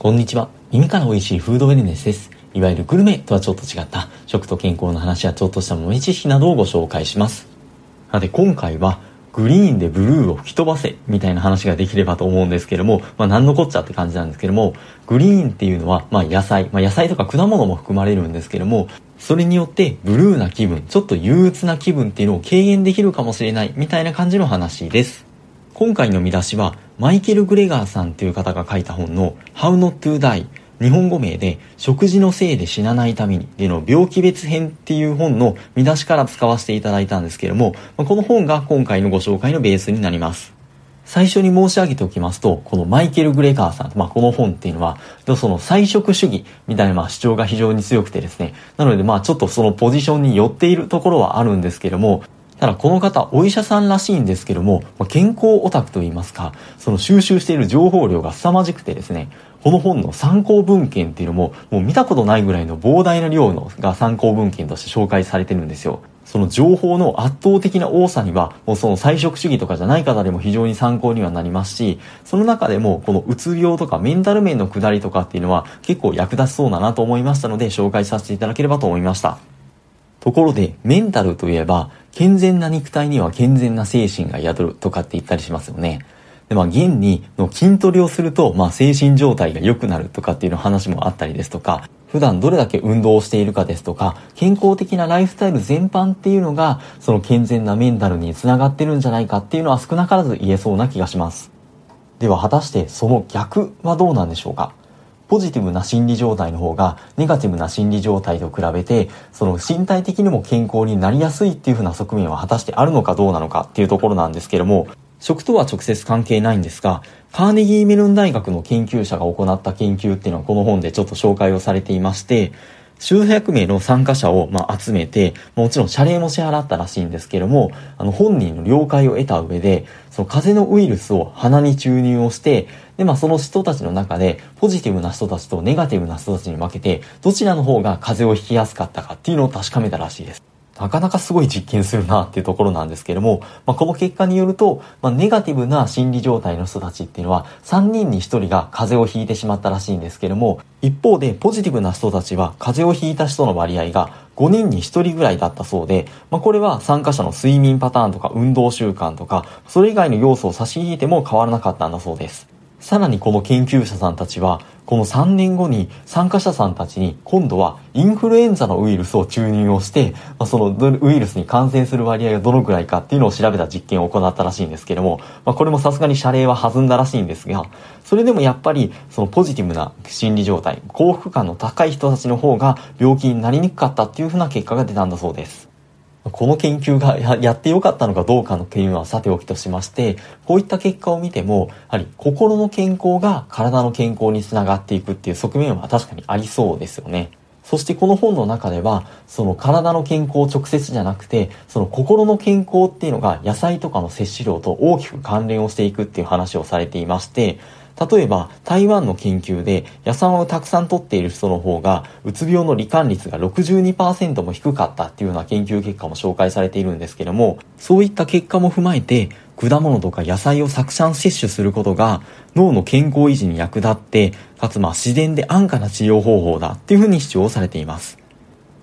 こんにちは。耳から美味しいフードウェルネスです。いわゆるグルメとはちょっと違った食と健康の話やちょっとした豆知識などをご紹介します。さて今回はグリーンでブルーを吹き飛ばせみたいな話ができればと思うんですけども、まあ何のこっちゃって感じなんですけども、グリーンっていうのはまあ野菜、まあ野菜とか果物も含まれるんですけども、それによってブルーな気分、ちょっと憂鬱な気分っていうのを軽減できるかもしれないみたいな感じの話です。今回の見出しはマイケル・グレガーさんという方が書いた本の How Not to Die 日本語名で食事のせいで死なないためにでの病気別編っていう本の見出しから使わせていただいたんですけれども、この本が今回のご紹介のベースになります。最初に申し上げておきますと、このマイケル・グレガーさん、まあ、この本っていうのは、その菜食主義みたいなまあ主張が非常に強くてですね、なのでまあちょっとそのポジションに寄っているところはあるんですけども、ただこの方、お医者さんらしいんですけども、健康オタクといいますか、その収集している情報量が凄まじくてですね、この本の参考文献っていうのも、もう見たことないぐらいの膨大な量のが参考文献として紹介されてるんですよ。その情報の圧倒的な多さには、もうその菜食主義とかじゃない方でも非常に参考にはなりますし、その中でもこのうつ病とかメンタル面の下りとかっていうのは結構役立ちそうだなと思いましたので紹介させていただければと思いました。ところで、メンタルといえば、健全な肉体には健全な精神が宿るとかって言ったりしますよね。で、まあ、現にの筋トレをすると、まあ、精神状態が良くなるとかっていう話もあったりですとか、普段どれだけ運動をしているかですとか、健康的なライフスタイル全般っていうのが、その健全なメンタルにつながってるんじゃないかっていうのは少なからず言えそうな気がします。では果たしてその逆はどうなんでしょうか？ポジティブな心理状態の方がネガティブな心理状態と比べてその身体的にも健康になりやすいっていうふうな側面は果たしてあるのかどうなのかっていうところなんですけども食とは直接関係ないんですがカーネギーメルン大学の研究者が行った研究っていうのはこの本でちょっと紹介をされていまして数百名の参加者をま集めて、もちろん謝礼も支払ったらしいんですけども、あの本人の了解を得た上で、その風邪のウイルスを鼻に注入をして、で、まあその人たちの中で、ポジティブな人たちとネガティブな人たちに分けて、どちらの方が風邪をひきやすかったかっていうのを確かめたらしいです。なかなかすごい実験するなっていうところなんですけども、まあ、この結果によると、まあ、ネガティブな心理状態の人たちっていうのは3人に1人が風邪をひいてしまったらしいんですけども、一方でポジティブな人たちは風邪をひいた人の割合が5人に1人ぐらいだったそうで、まあ、これは参加者の睡眠パターンとか運動習慣とか、それ以外の要素を差し引いても変わらなかったんだそうです。さらにこの研究者さんたちは、この3年後に参加者さんたちに今度はインフルエンザのウイルスを注入をして、まあ、そのウイルスに感染する割合がどのくらいかっていうのを調べた実験を行ったらしいんですけども、まあ、これもさすがに謝礼は弾んだらしいんですが、それでもやっぱりそのポジティブな心理状態、幸福感の高い人たちの方が病気になりにくかったっていうふうな結果が出たんだそうです。この研究がやってよかったのかどうかの件はさておきとしまして、こういった結果を見ても、やはり心の健康が体の健康につながっていくっていう側面は確かにありそうですよね。そしてこの本の中では、その体の健康直接じゃなくて、その心の健康っていうのが野菜とかの摂取量と大きく関連をしていくっていう話をされていまして、例えば台湾の研究で野菜をたくさん取っている人の方がうつ病の罹患率が62%も低かったっていうような研究結果も紹介されているんですけどもそういった結果も踏まえて果物とか野菜をたくさん摂取することが脳の健康維持に役立ってかつまあ自然で安価な治療方法だっていうふうに主張されています。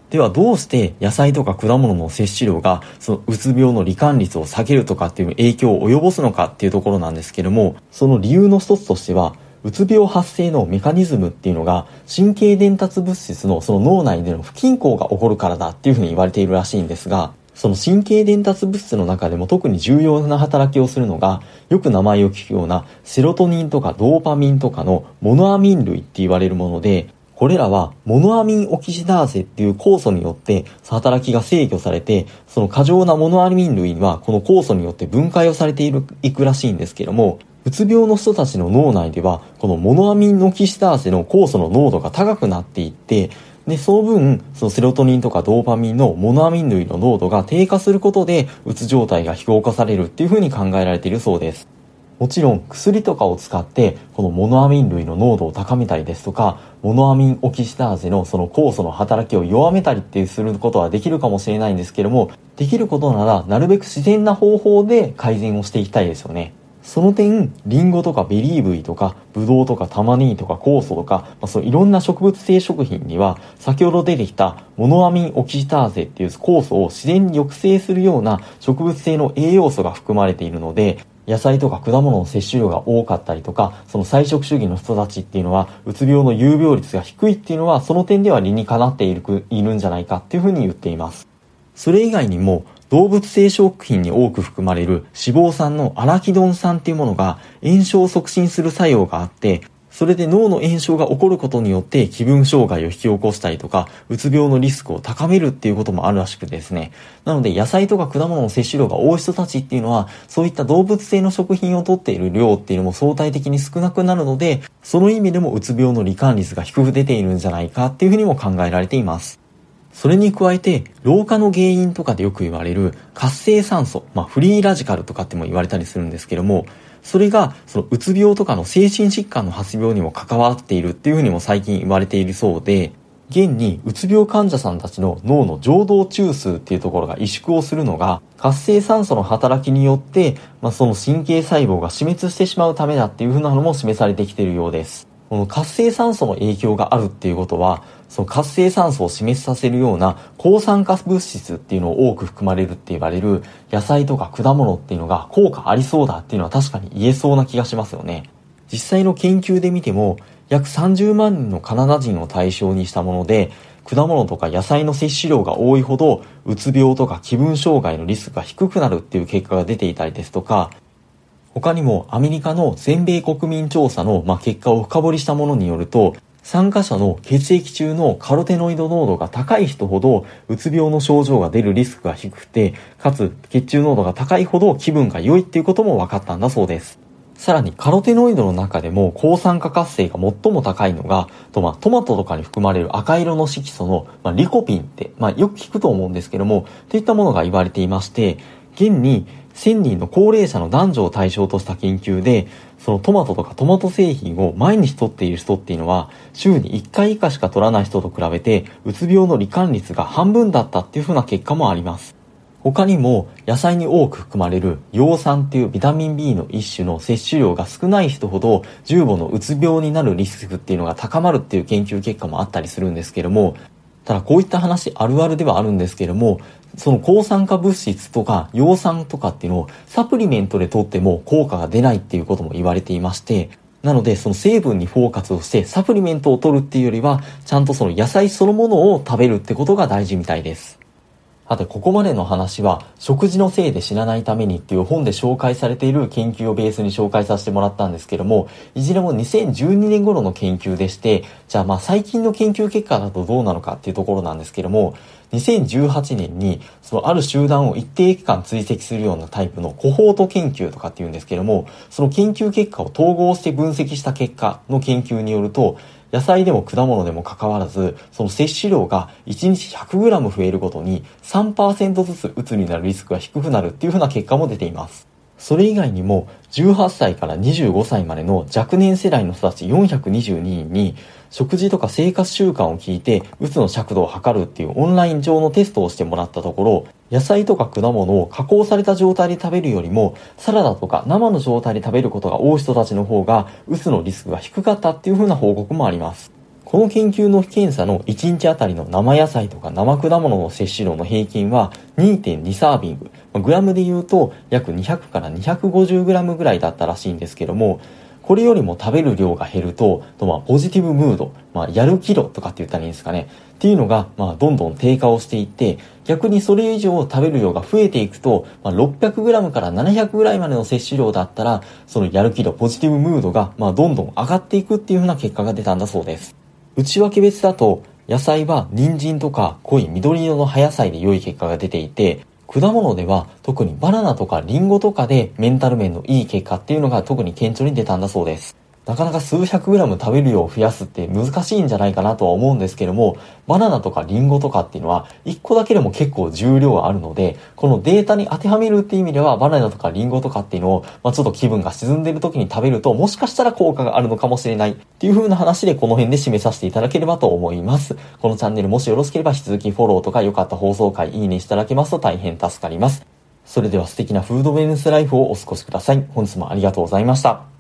ではどうして野菜とか果物の摂取量がそのうつ病の罹患率を下げるとかっていう影響を及ぼすのかっていうところなんですけどもその理由の一つとしてはうつ病発生のメカニズムっていうのが神経伝達物質のその脳内での不均衡が起こるからだっていうふうに言われているらしいんですがその神経伝達物質の中でも特に重要な働きをするのがよく名前を聞くようなセロトニンとかドーパミンとかのモノアミン類って言われるものでこれらはモノアミンオキシダーゼっていう酵素によって働きが制御されて、その過剰なモノアミン類はこの酵素によって分解をされているいくらしいんですけども、うつ病の人たちの脳内では、このモノアミンオキシダーゼの酵素の濃度が高くなっていって、で、その分、そのセロトニンとかドーパミンのモノアミン類の濃度が低下することで、うつ状態が非効化されるっていうふうに考えられているそうです。もちろん薬とかを使ってこのモノアミン類の濃度を高めたりですとかモノアミンオキシダーゼのその酵素の働きを弱めたりっていうすることはできるかもしれないんですけどもできることならなるべく自然な方法で改善をしていきたいですよね。その点、リンゴとかベリーブイとか、ブドウとか玉ねぎとか酵素とか、まあ、そういろんな植物性食品には、先ほど出てきたモノアミンオキシターゼっていう酵素を自然に抑制するような植物性の栄養素が含まれているので、野菜とか果物の摂取量が多かったりとか、その菜食主義の人たちっていうのは、うつ病の有病率が低いっていうのは、その点では理にかなっているいるんじゃないかっていうふうに言っています。それ以外にも、動物性食品に多く含まれる脂肪酸のアラキドン酸っていうものが炎症を促進する作用があって、それで脳の炎症が起こることによって気分障害を引き起こしたりとか、うつ病のリスクを高めるっていうこともあるらしくてですね。なので野菜とか果物の摂取量が多い人たちっていうのは、そういった動物性の食品を摂っている量っていうのも相対的に少なくなるので、その意味でもうつ病の罹患率が低く出ているんじゃないかっていうふうにも考えられています。それに加えて、老化の原因とかでよく言われる活性酸素、まあフリーラジカルとかっても言われたりするんですけども、それが、そのうつ病とかの精神疾患の発病にも関わっているっていうふうにも最近言われているそうで、現にうつ病患者さんたちの脳の情動中枢っていうところが萎縮をするのが活性酸素の働きによって、まあ、その神経細胞が死滅してしまうためだっていうふうなのも示されてきているようです。この活性酸素の影響があるっていうことは、その活性酸素を示させるような抗酸化物質っていうのを多く含まれるって言われる野菜とか果物っていうのが効果ありそうだっていうのは確かに言えそうな気がしますよね。実際の研究で見ても約30万人のカナダ人を対象にしたもので果物とか野菜の摂取量が多いほどうつ病とか気分障害のリスクが低くなるっていう結果が出ていたりですとか他にもアメリカの全米国民調査の、結果を深掘りしたものによると、参加者の血液中のカロテノイド濃度が高い人ほど、うつ病の症状が出るリスクが低くて、かつ血中濃度が高いほど気分が良いっていうことも分かったんだそうです。さらにカロテノイドの中でも抗酸化活性が最も高いのが、トマトとかに含まれる赤色の色素の、リコピンって、まあ、よく聞くと思うんですけども、といったものが言われていまして、現に1000人の高齢者の男女を対象とした研究で、そのトマトとかトマト製品を毎日取っている人っていうのは、週に1回以下しか取らない人と比べて、うつ病の罹患率が半分だったっていう風な結果もあります。他にも野菜に多く含まれる葉酸っていうビタミン B の一種の摂取量が少ない人ほど重度のうつ病になるリスクっていうのが高まるっていう研究結果もあったりするんですけどもただこういった話あるあるではあるんですけどもその抗酸化物質とか葉酸とかっていうのをサプリメントで取っても効果が出ないっていうことも言われていまして、なのでその成分にフォーカスをしてサプリメントを取るっていうよりは、ちゃんとその野菜そのものを食べるってことが大事みたいです。さて、ここまでの話は、食事のせいで死なないためにっていう本で紹介されている研究をベースに紹介させてもらったんですけども、いずれも2012年頃の研究でして、じゃあまあ最近の研究結果だとどうなのかっていうところなんですけども、2018年に、そのある集団を一定期間追跡するようなタイプのコホート研究とかっていうんですけども、その研究結果を統合して分析した結果の研究によると、野菜でも果物でも関わらず、その摂取量が1日 100g 増えるごとに3%ずつ鬱になるリスクが低くなるっていうふうな結果も出ています。それ以外にも18歳から25歳までの若年世代の人たち422人に食事とか生活習慣を聞いて、うつの尺度を測るっていうオンライン上のテストをしてもらったところ、野菜とか果物を加工された状態で食べるよりも、サラダとか生の状態で食べることが多い人たちの方が、うつのリスクが低かったっていう風な報告もあります。この研究の検査の1日あたりの生野菜とか生果物の摂取量の平均は2.2サービング。グラムで言うと約200から250グラムぐらいだったらしいんですけども、これよりも食べる量が減ると、とまあ、ポジティブムード、まあ、やる気度とかって言ったらいいんですかね。っていうのが、まあ、どんどん低下をしていって、逆にそれ以上食べる量が増えていくと、まあ、600g から 700g までの摂取量だったら、そのやる気度、ポジティブムードが、まあ、どんどん上がっていくっていう風な結果が出たんだそうです。内訳別だと、野菜は人参とか濃い緑色の葉野菜で良い結果が出ていて、果物では特にバナナとかリンゴとかでメンタル面のいい結果っていうのが特に顕著に出たんだそうです。なかなか数百グラム食べる量を増やすって難しいんじゃないかなとは思うんですけども、バナナとかリンゴとかっていうのは、1個だけでも結構重量があるので、このデータに当てはめるっていう意味では、バナナとかリンゴとかっていうのを、まあ、ちょっと気分が沈んでる時に食べると、もしかしたら効果があるのかもしれないっていう風な話で、この辺で締めさせていただければと思います。このチャンネルもしよろしければ引き続きフォローとか良かった放送回いいねしていただけますと大変助かります。それでは素敵なフードウェルネスライフをお過ごしください。本日もありがとうございました。